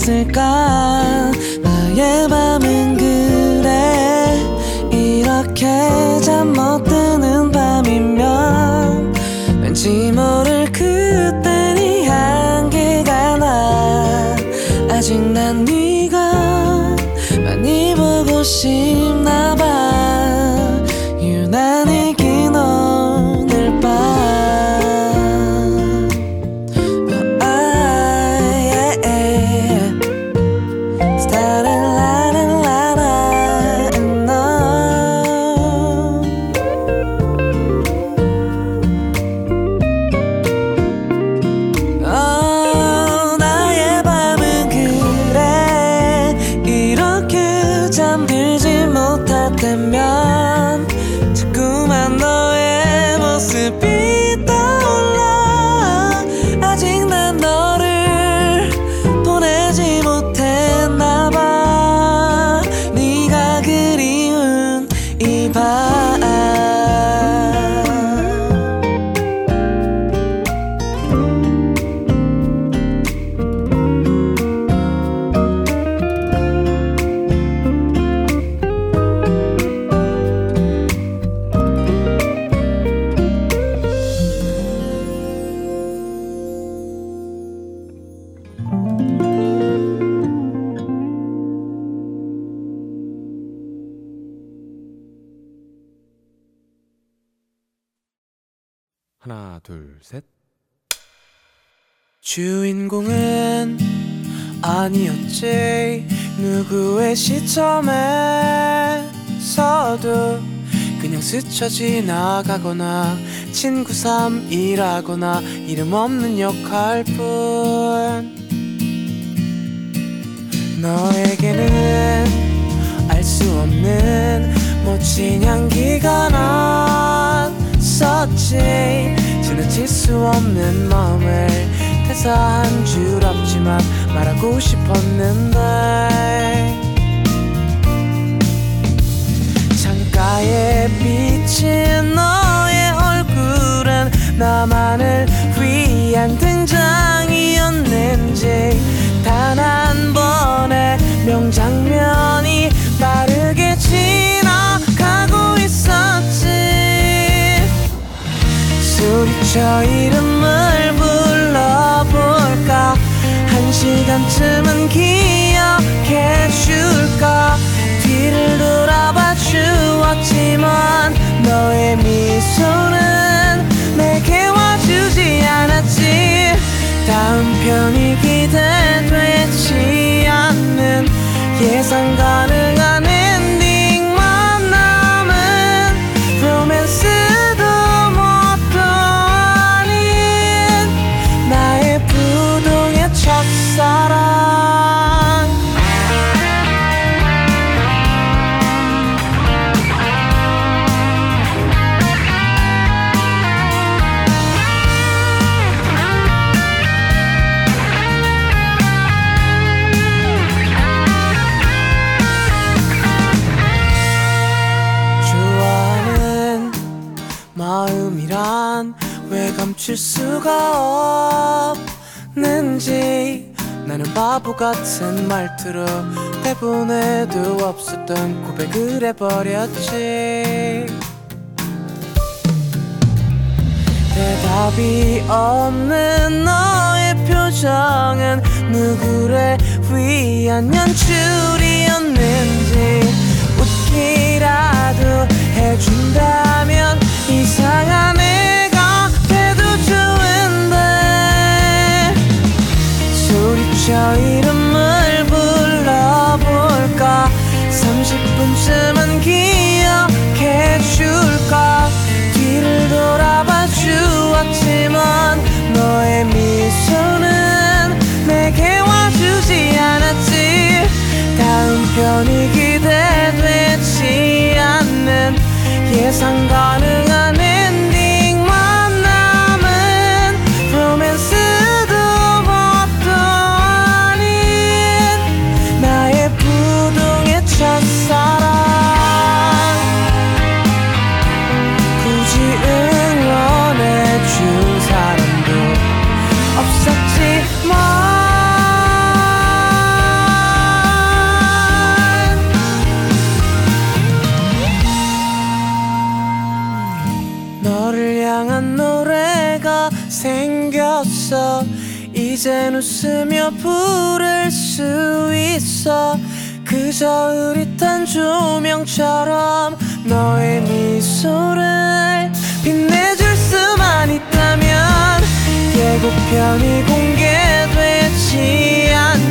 있을까? 시점에서도 그냥 스쳐 지나가거나 친구 삼이라거나 이름 없는 역할 뿐. 너에게는 알 수 없는 멋진 향기가 났었지. 지나칠 수 없는 마음을 대사한 줄 없지만 말하고 싶었는데. 나의 빛인 너의 얼굴은 나만을 위한 등장이었는지 단 한 번의 명장면이 빠르게 지나가고 있었지. 소리쳐 이름을 불러볼까? 한 시간쯤은 기억해 줄까? 뒤를 돌아봐 주었지만 너의 미소는 내게 와주지 않았지. 다음 편이 기대되지 않는 예상 가능 수가 없는지 나는 바보 같은 말투로 대본에도 없었던 고백을 해버렸지. 대답이 없는 너의 표정은 누구를 위한 연출이었는지 웃기라도 해준다면 이상한 애 소리쳐 이름을 불러볼까? 30분쯤은 기억해 줄까? 뒤를 돌아봐 주었지만 너의 미소는 내게 와주지 않았지. 다음 편이 기대되지 않는 예상 가능 흐릿한 조명처럼 너의 미소를 빛내줄 수만 있다면 예고편이 공개되지 않고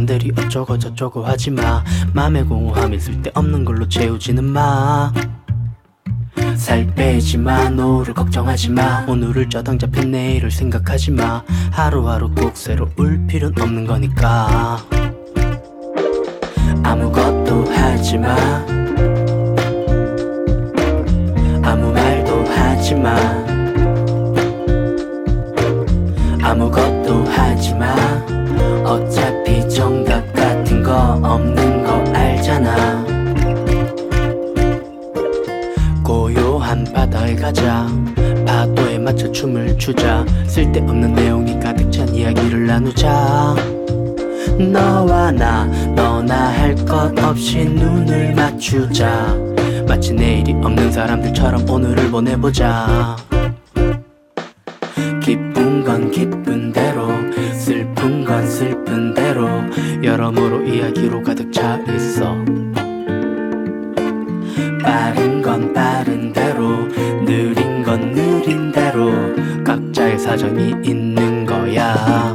사람들이 어쩌고 저쩌고 하지 마. 맘에 공허함 있을 때 없는 걸로 채우지는 마. 살 빼지 마 노후를 걱정하지 마. 오늘을 저당 잡힌 내일을 생각하지 마. 하루하루 꼭 새로울 필요는 없는 거니까. 아무것도 하지 마. 아무 말도 하지 마. 아무것도 하지 마. 어차피 정답 같은 거 없는 거 알잖아. 고요한 바다에 가자. 파도에 맞춰 춤을 추자. 쓸데없는 내용이 가득 찬 이야기를 나누자. 너와 나 너나 할 것 없이 눈을 맞추자. 마치 내일이 없는 사람들처럼 오늘을 보내보자. 기쁜 건 기쁜 대 이야기로 가득 차 있어. 빠른 건 빠른 대로 느린 건 느린 대로 각자의 사정이 있는 거야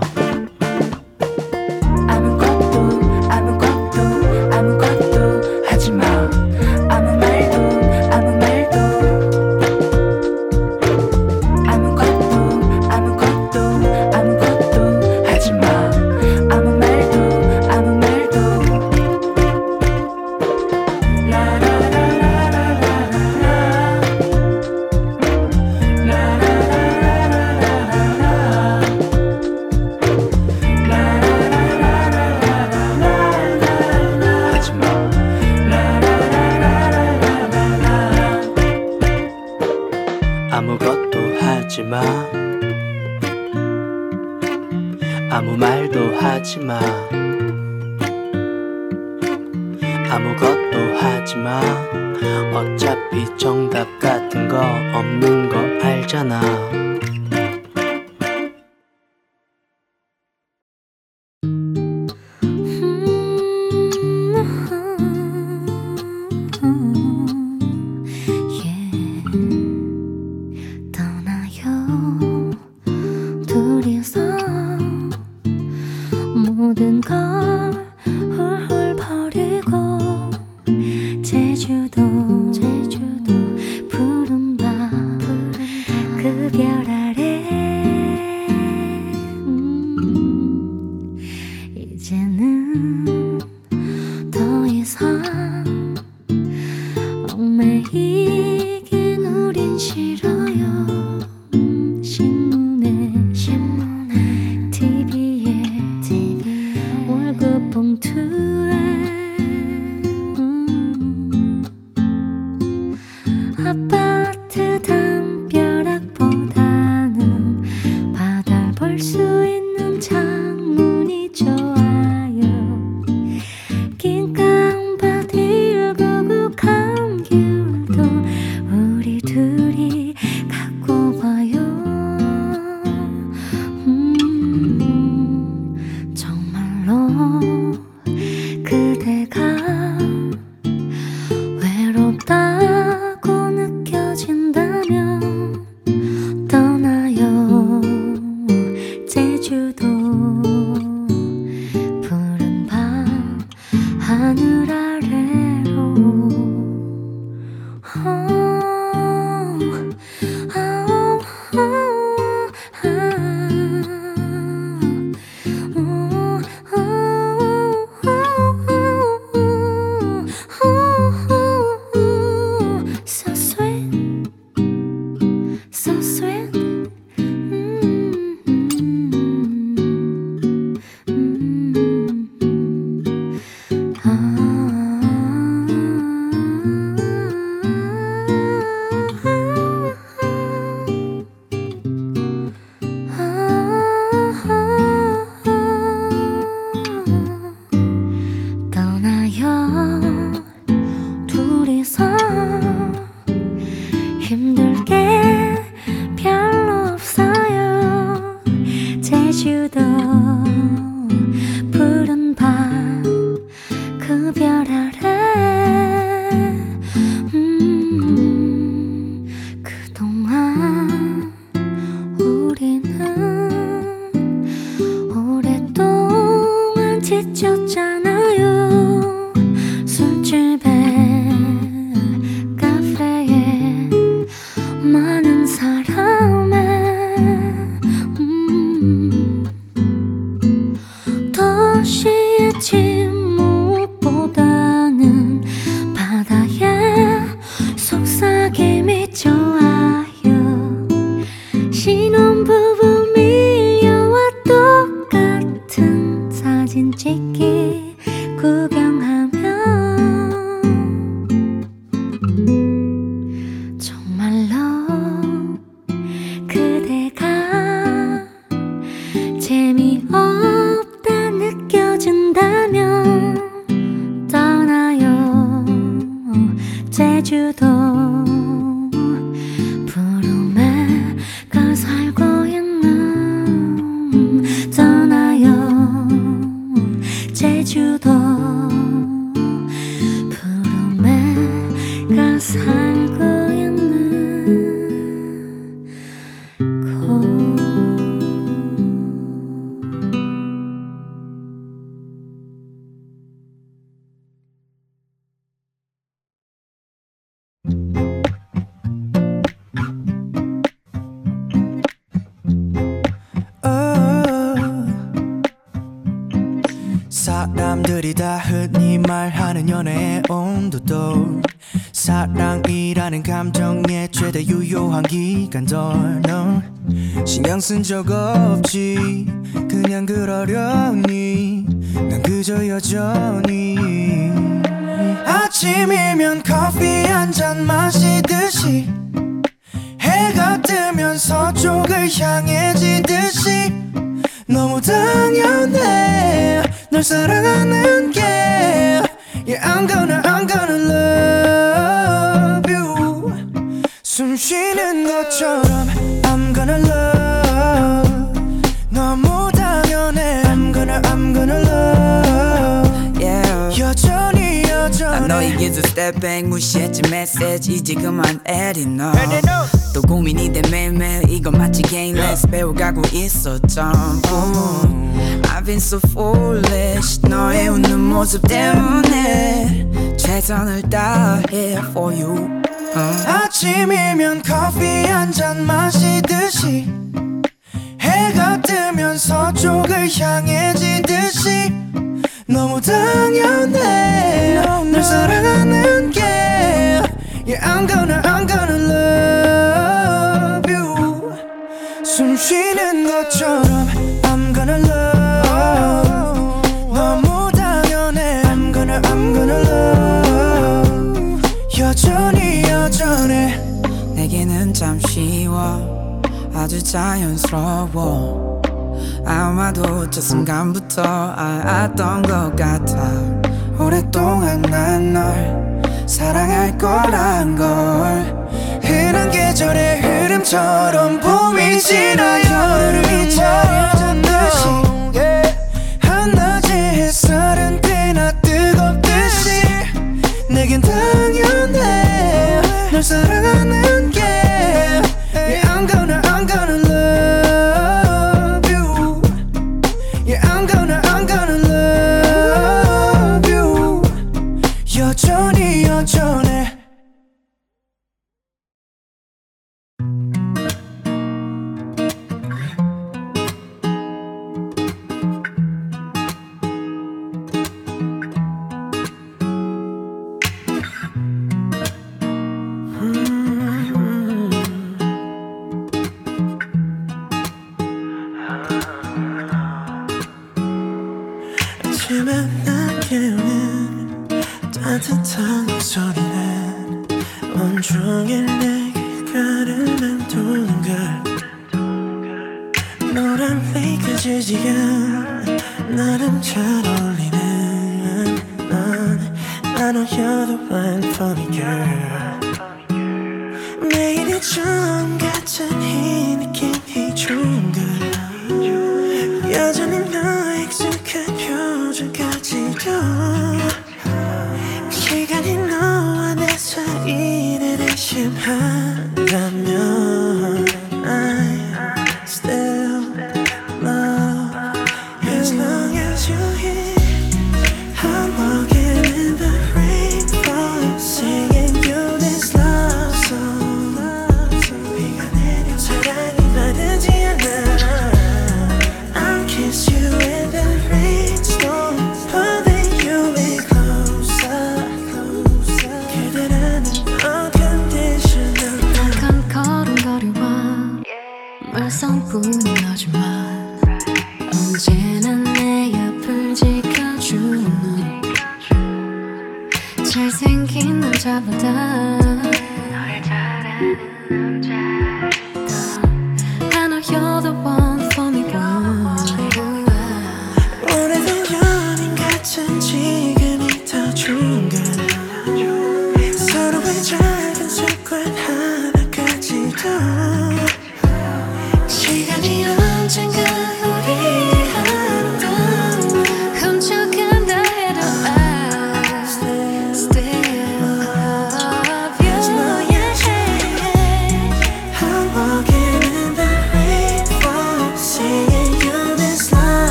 마. 아무 말도 하지 마. 아무것도 하지 마. 어차피 정답 같은 거 없는 거 알잖아. 这首歌。Step back 무시했지 메시지 이제 그만 에리 너 또 고민이 돼 매일매일. 이거 마치 game let's 배워가고 있어 전부 I've been so foolish. 너의 웃는 모습 때문에 최선을 다해 for you. 어. 아침이면 커피 한 잔 마시듯이 해가 뜨면 서쪽을 향해 지듯이 너무 당연해 널 사랑하는 게 Yeah I'm gonna I'm gonna love you 숨 쉬는 것처럼 I'm gonna love 너무 당연해 I'm gonna I'm gonna love 여전히 여전해 내게는 참 쉬워 아주 자연스러워 아마도 저 순간부터 알았던 것 같아. 오랫동안 난 널 사랑할 거란 걸. 흔한 계절의 흐름처럼 봄이 지나 여름이 차려진 듯이 한낮의 햇살은 꽤나 뜨겁듯이. 내겐 당연해. 널 사랑하는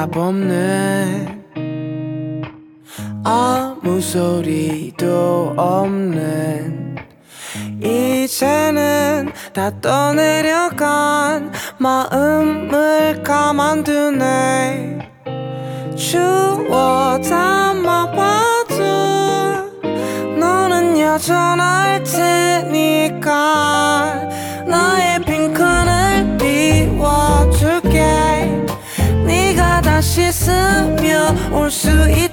답 없네. 아무 소리도 없는 이제는 다 떠내려간 마음을 가만두네. 추워 담아봐도 너는 여전할 테니까. 다시 스며올 수 있다.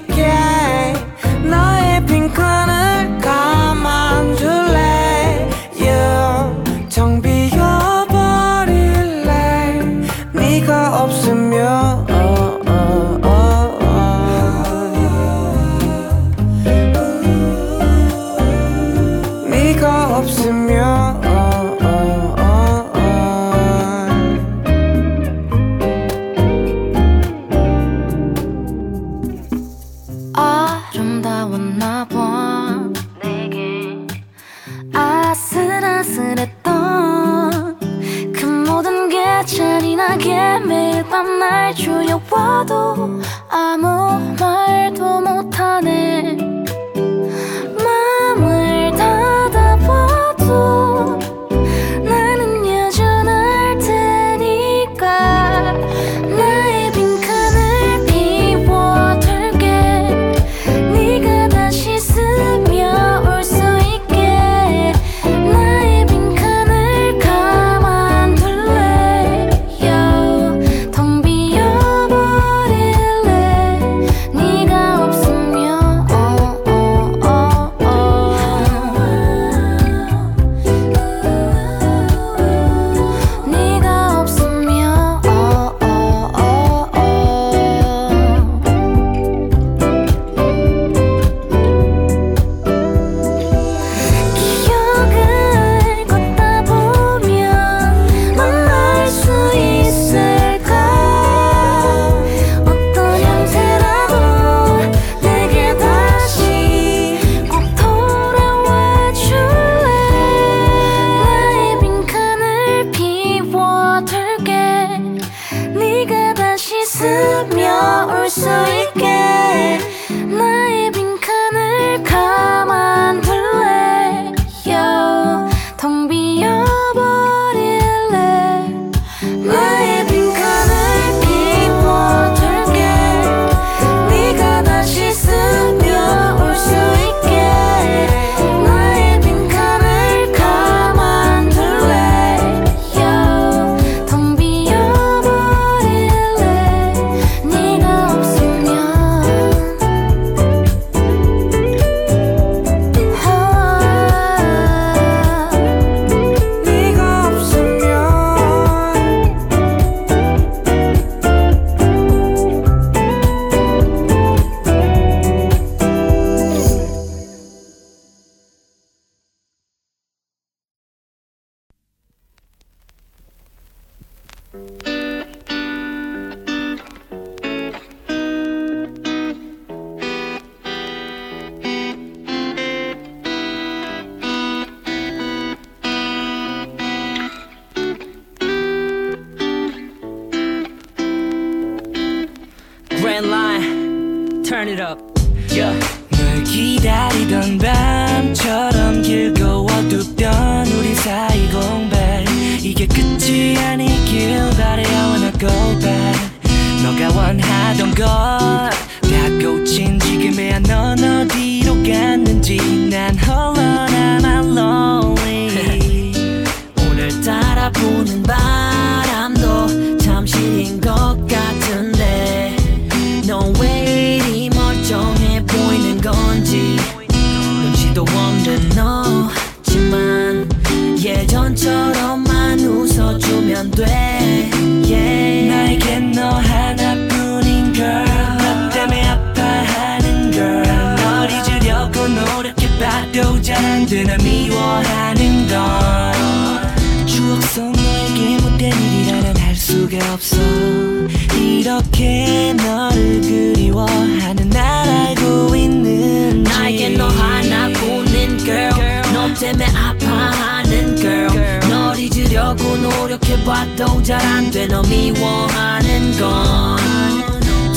잊으려고 노력해봐도 잘 안 돼. 너 미워하는 건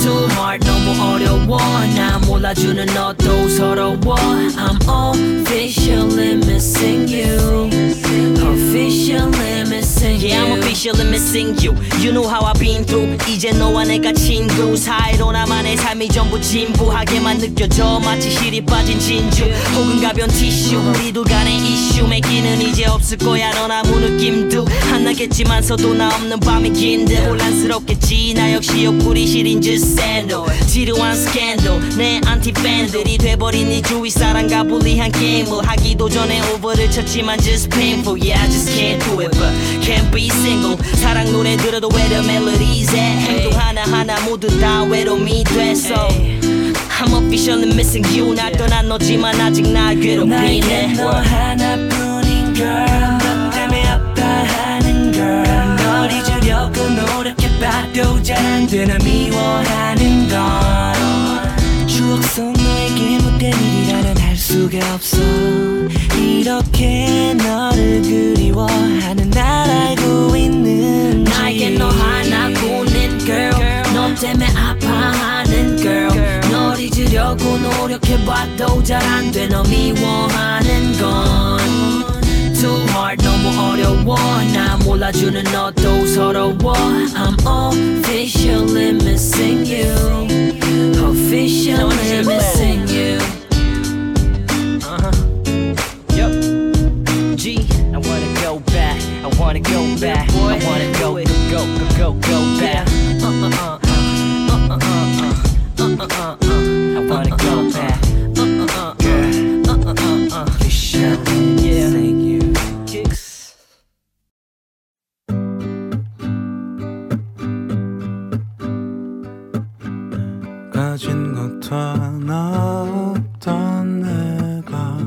Too hard 너무 어려워 나 몰라주는 너도 서러워 I'm officially missing you Officially missing you. Yeah, I'm officially missing you. You know how I've been through. 이제 너와 내가 친구. 사이로 나만의 삶이 전부 진부하게만 느껴져. 마치 실이 빠진 진주. 혹은 가벼운 티슈. 우리 둘 간의 이슈. 맺기는 이제 없을 거야. 넌 아무 느낌도 안 나겠지만서도 나 없는 밤이 긴데. 혼란스럽겠지. 나 역시 옆구리 시린 season도 지루한 스캔들. 내 안티 팬들이 돼버린 네 주위 사람과 불리한 게임을 하기도 전에 오버를 쳤지만 just painful. Yeah I just can't do it but can't be single. 사랑 노래 들어도 where the melodies at 행동 하나하나 모두 다 외로움이 됐어. I'm officially missing you. 날 떠난 너지만 아직 날 괴롭히네. 너 하나뿐인 girl. 너 때문에 아파하는 girl. 널 잊으려고 노력해 봐도 잘안 되나 미워하는 건 추억 속 너에게 못된 일이라면 할 수가 없어. 이렇게 너를 그리워하는 날 알고 있는지 나에게 너 하나뿐인 girl. 너 때문에 아파하는 girl. 널 잊으려고 노력해봐도 잘 안 돼. 너 미워하는 건 Too hard 너무 어려워 나 몰라주는 너도 서러워 I'm officially missing you Officially missing you Uh-huh. Yup. G, I wanna go back. I wanna go back. I wanna go, go, go, go, go, go back. Uh, uh, uh, uh, uh, uh, uh, uh, uh, uh, uh. I wanna go back. Uh, uh, 나타났던 내가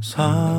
사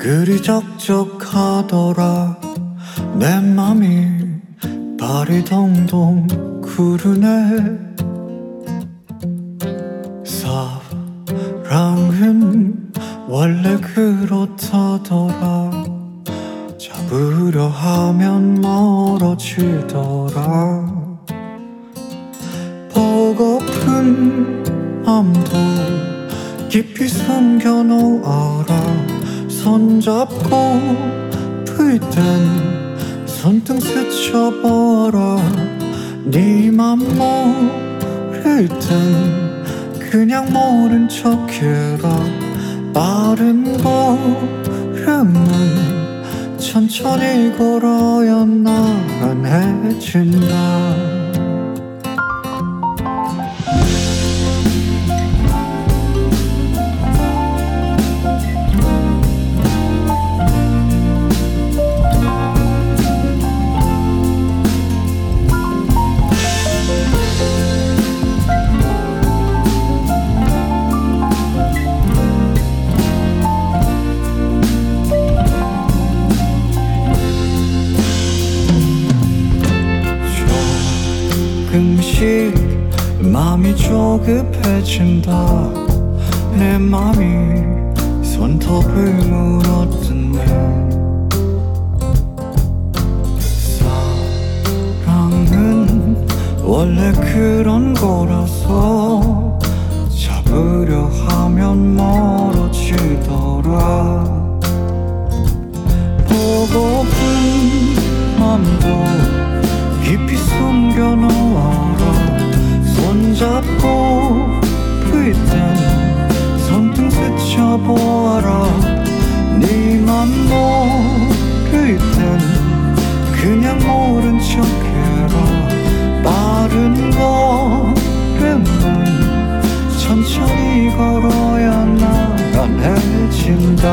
그리 적적하더라. 내 맘이 발이 동동 구르네. 사랑은 원래 그렇다더라. 잡으려 하면 멀어지더라. 보고픈 마음도 깊이 숨겨놓아라 손잡고 풀땐 손등 스쳐봐라 네맘 모를 땐 그냥 모른 척해라. 빠른 걸음은 천천히 걸어야 나란해진다 마음이 조급해진다. 내 맘이 손톱을 물어뜯네. 사랑은 원래 그런 거라서 잡으려 하면 멀어지더라. 보고픈 맘도 깊이 숨겨놓아라 손잡고 풀땐 손등 스쳐보아라. 네맘 모를 땐 그냥 모른 척해라. 빠른 걸음은 천천히 걸어야 나란해진다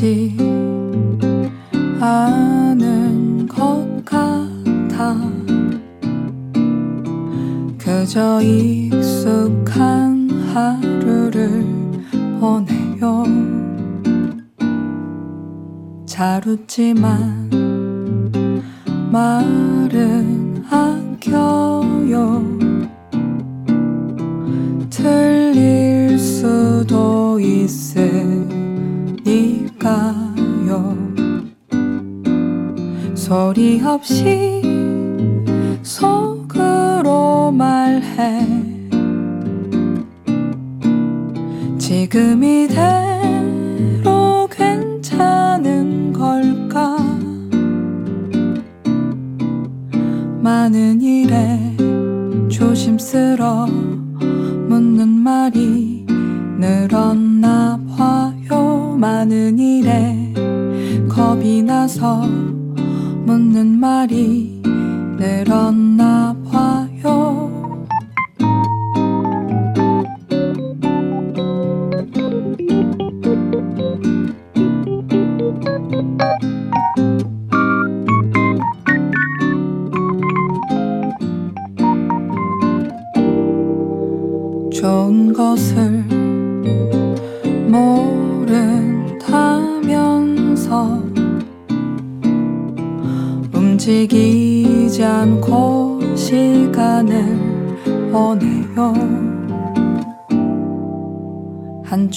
쉽지 않은 것 같아. 그저 익숙한 하루를 보내요. 잘 웃지만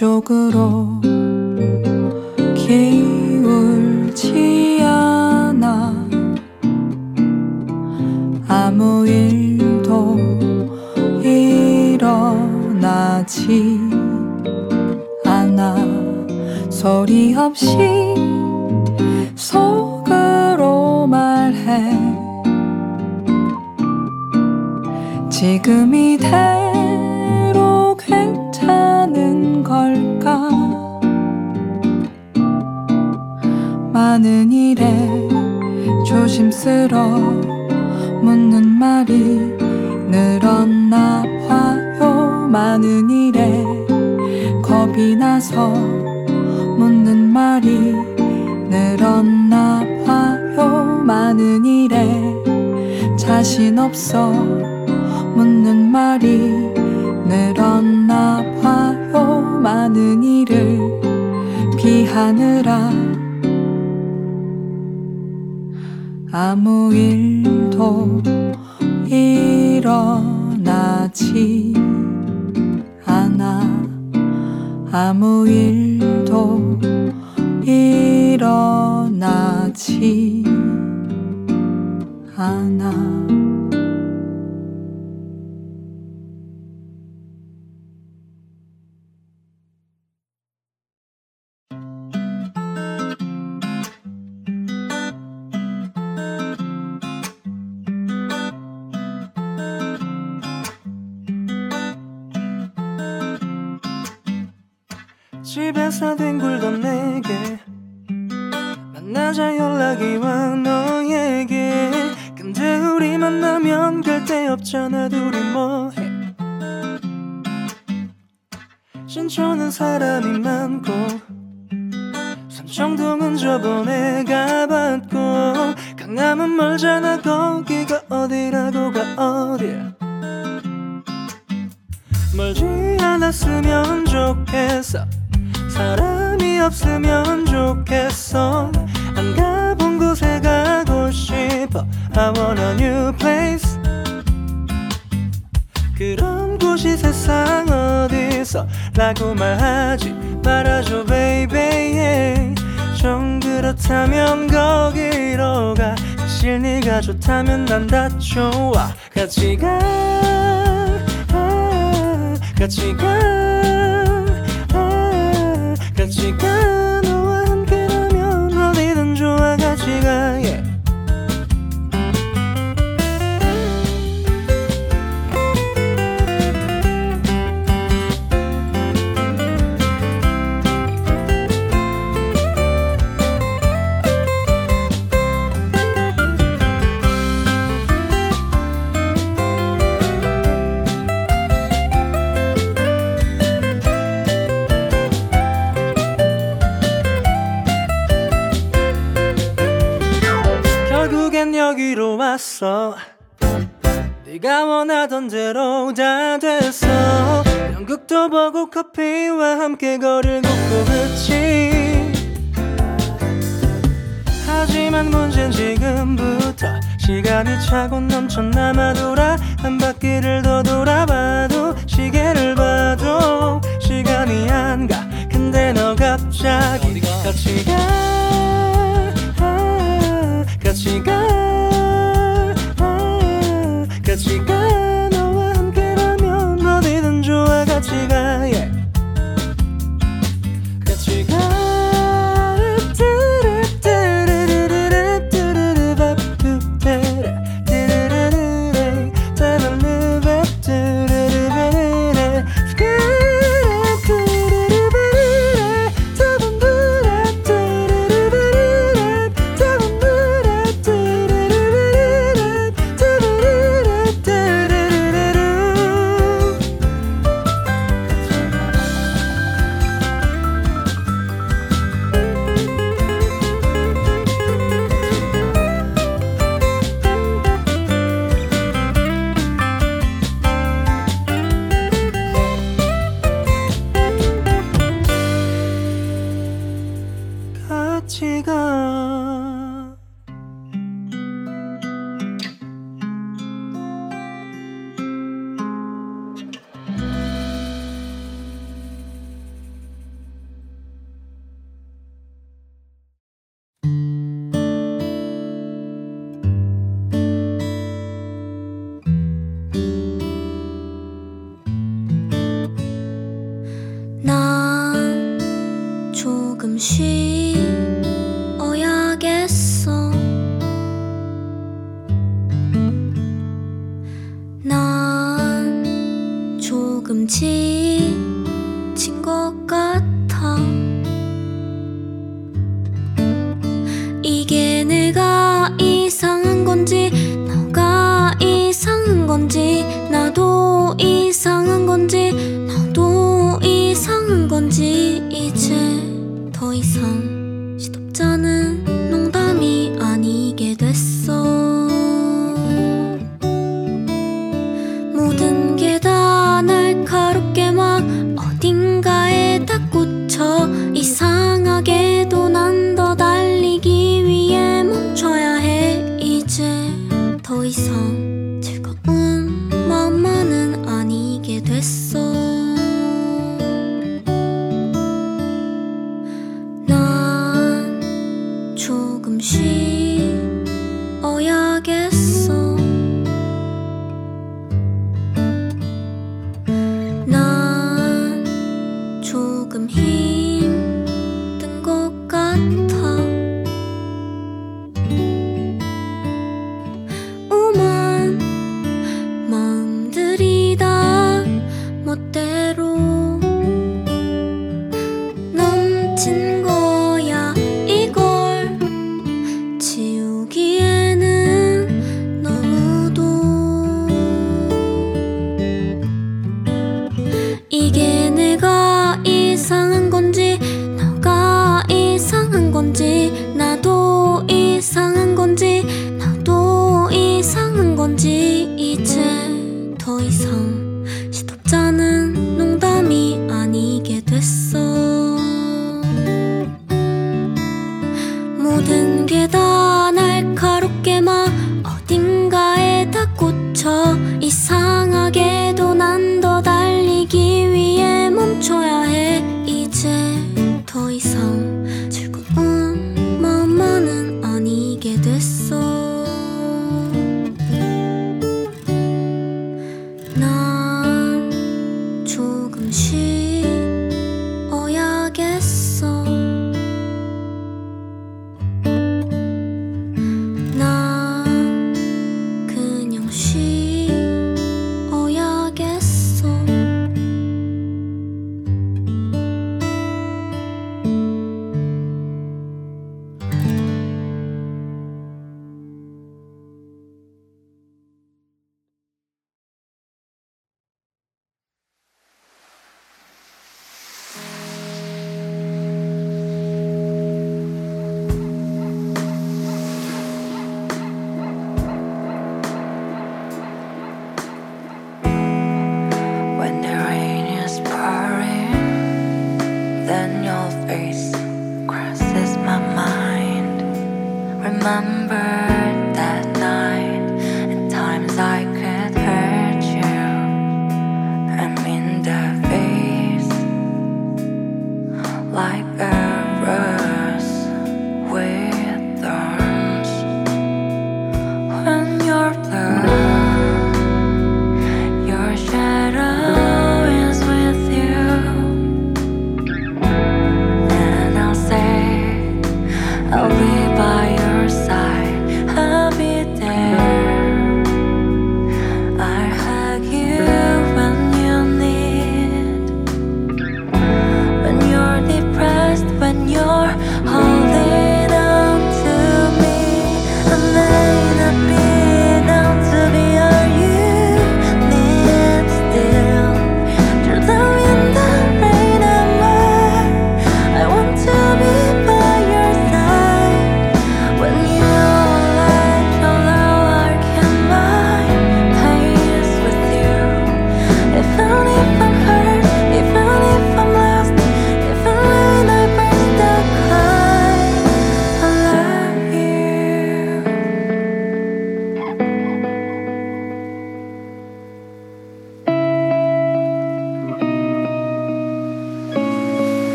쪽으로. on a new place. 그런 곳이 세상 어디서 라고 말하지 말아줘 baby. 좀 그렇다면 거기로 가. 사실 네가 좋다면 난 다 좋아. 같이 가. 아, 같이 가. 아, 같이 가. 됐어. 네가 원하던 대로 다 됐어. 연극도 보고 커피와 함께 거리를 걷고 그치? 하지만 문제는 지금부터 시간이 차고 넘쳐 남아돌아. 한 바퀴를 더 돌아봐도 시계를 봐도 시간이 안가. 근데 너 갑자기 같이 가. 아, 같이 가. de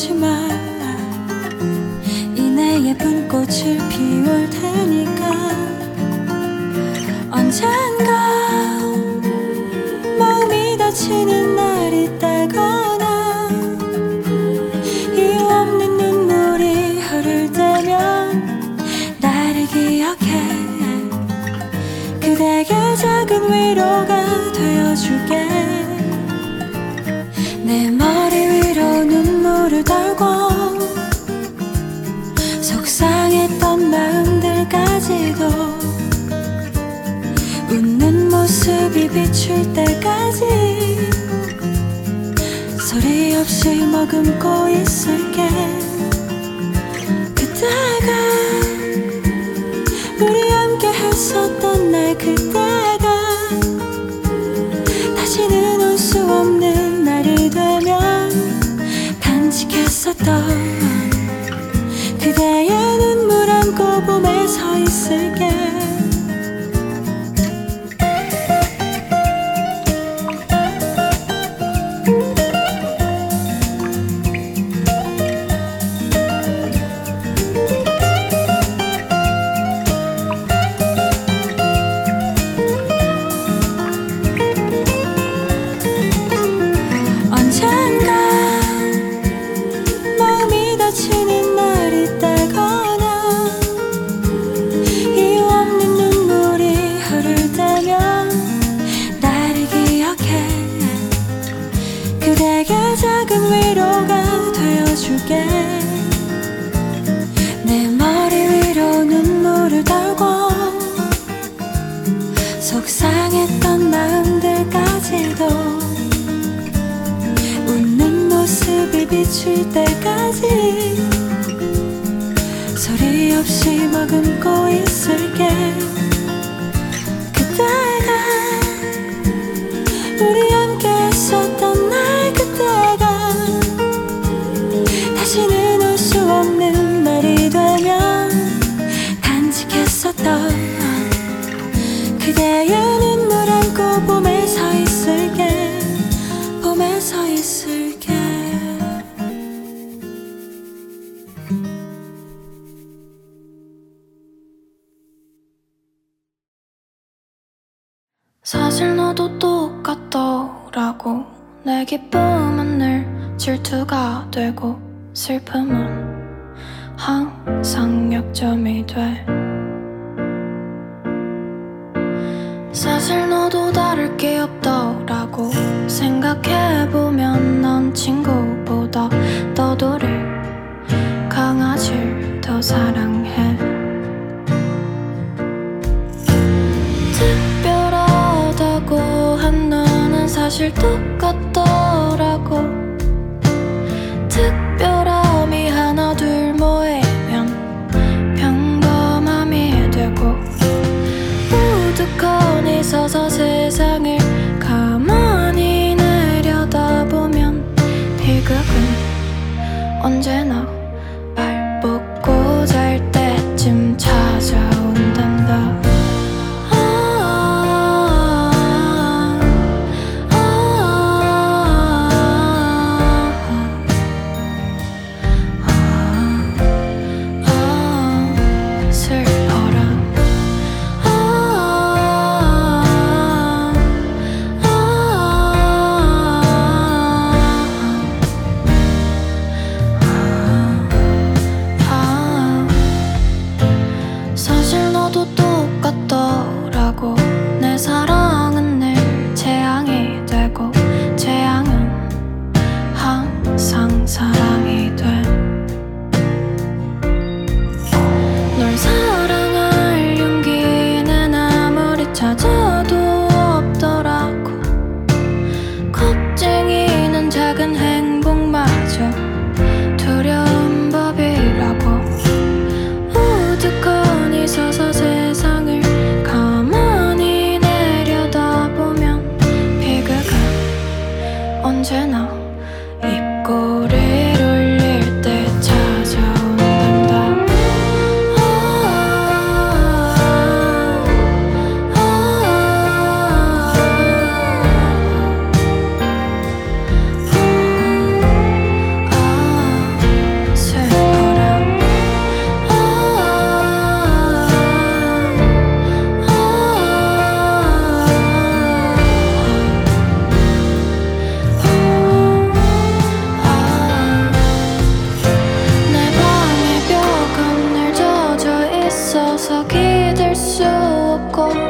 하지 마 이내 예쁜 꽃을 피울 테니까 언젠가 비출 때까지 소리 없이 머금고 있을게. 그때가 우리 함께 했었던 날 그때가 다시는 올 수 없는 날이 되면 간직했었던 그대의 눈물 안고 봄에 서 있을게 사실 너도 똑같더라고. 내 기쁨은 늘 질투가 되고 슬픔은 항상 약점이 돼. 사실 너도 다를 게 없더라고. 생각해보면 넌 친구보다 너도를 강아지를 더 사랑해 똑같더라고. 특별함이 하나 둘 모이면 평범함이 되고 우두커니 서서 세상을 가만히 내려다보면 비극은 언제나 show up cold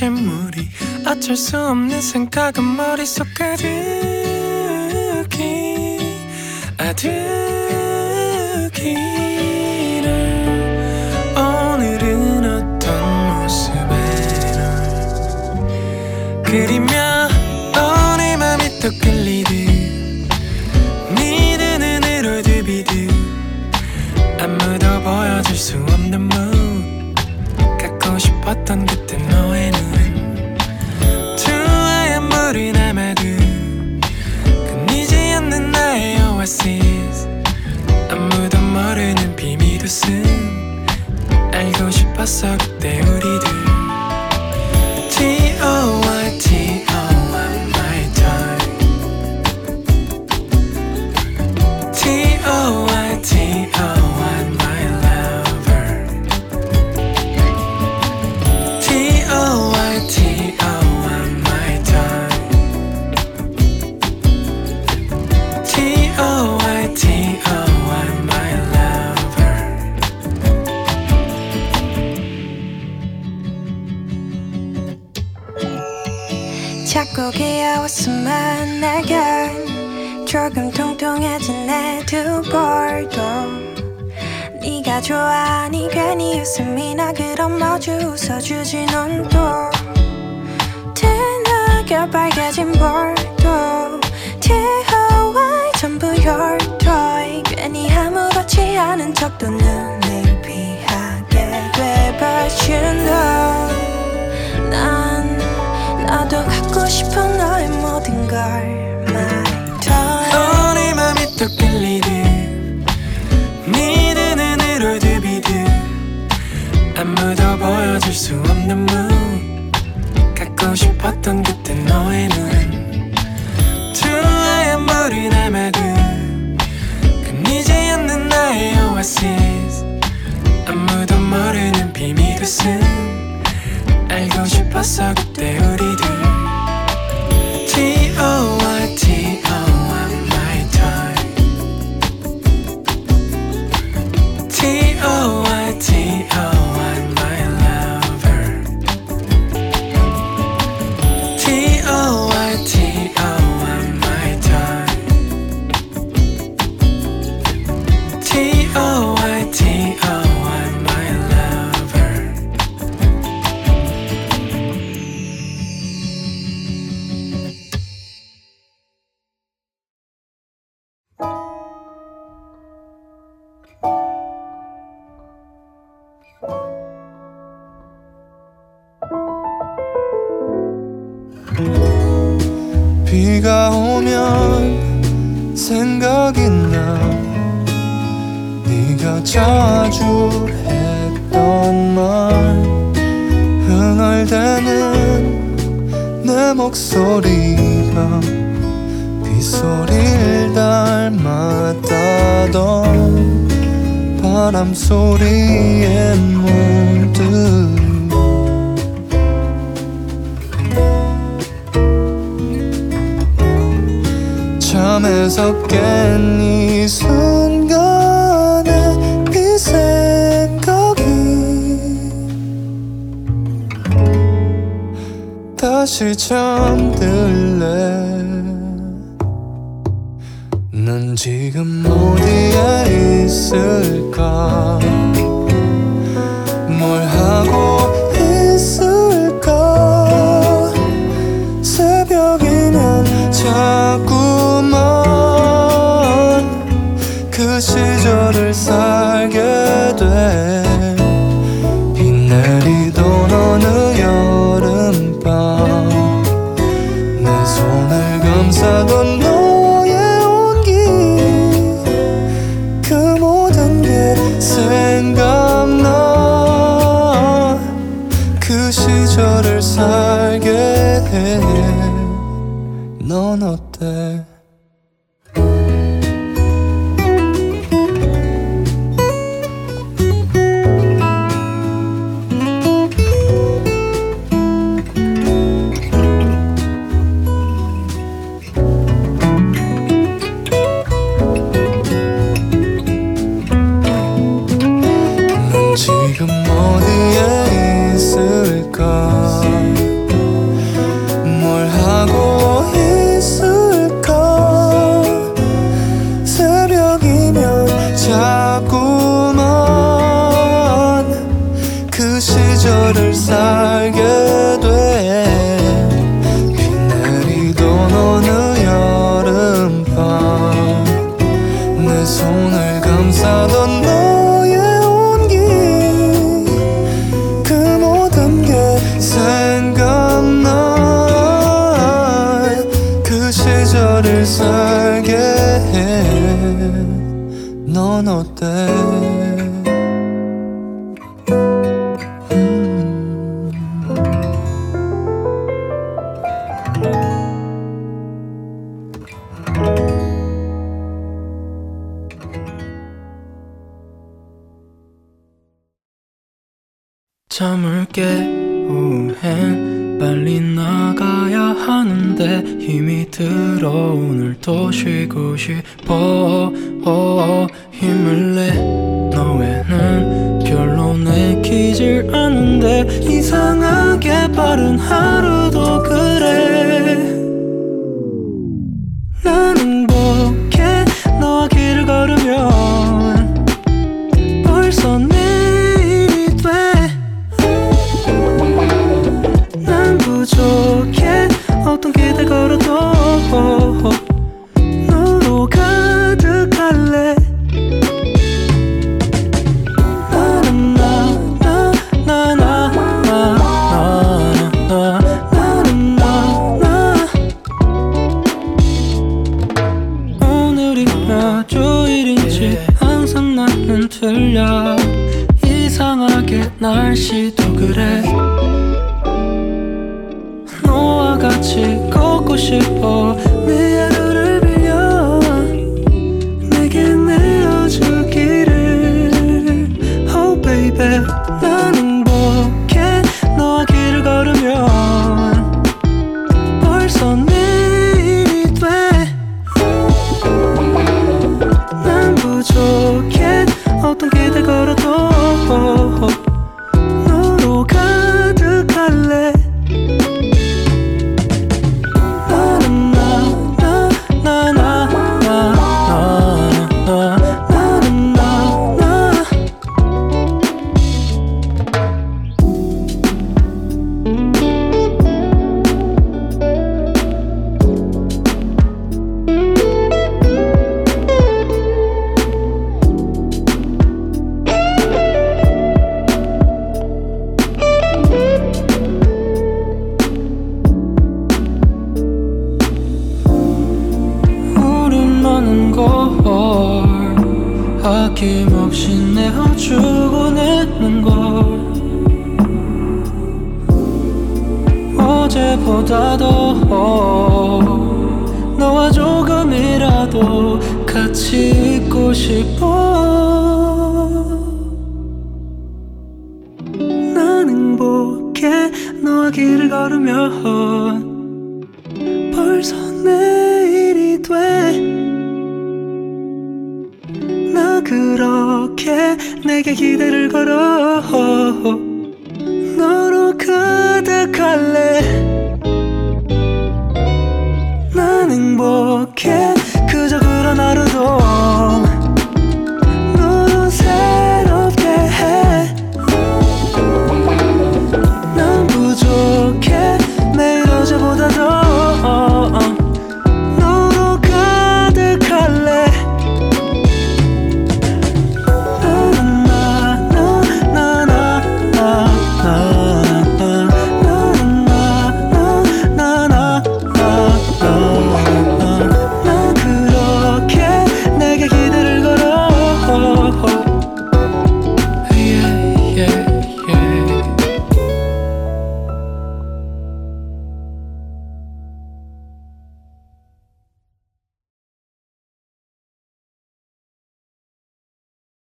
침물이 어쩔 수 없는 생각은 머릿속까지. 좋아 니 괜히 웃음이 나 그럼 마주 웃어주지 넌 또 드나겨 빨개진 볼도 TOI 전부 your toy 괜히 아무렇지 않은 척도 눈을 피하게 돼 But you know 난 나도 갖고 싶은 너의 모든 걸 My toy 어네 맘이 또 끌리듯 위로 드비드 아무도 보여줄 수 없는 문. 갖고 싶었던 그때 너의 눈 투하얀 물이 남아든 그 이제 없는 나의 oasis 아무도 모르는 비밀을 쓴 알고 싶었어 그때 우리들 T.O. 거슬려. 이상하게 날씨도 그래. 너와 같이 걷고 싶어. 내 하루를 빌려. 내게 내어주기를 Oh baby 나는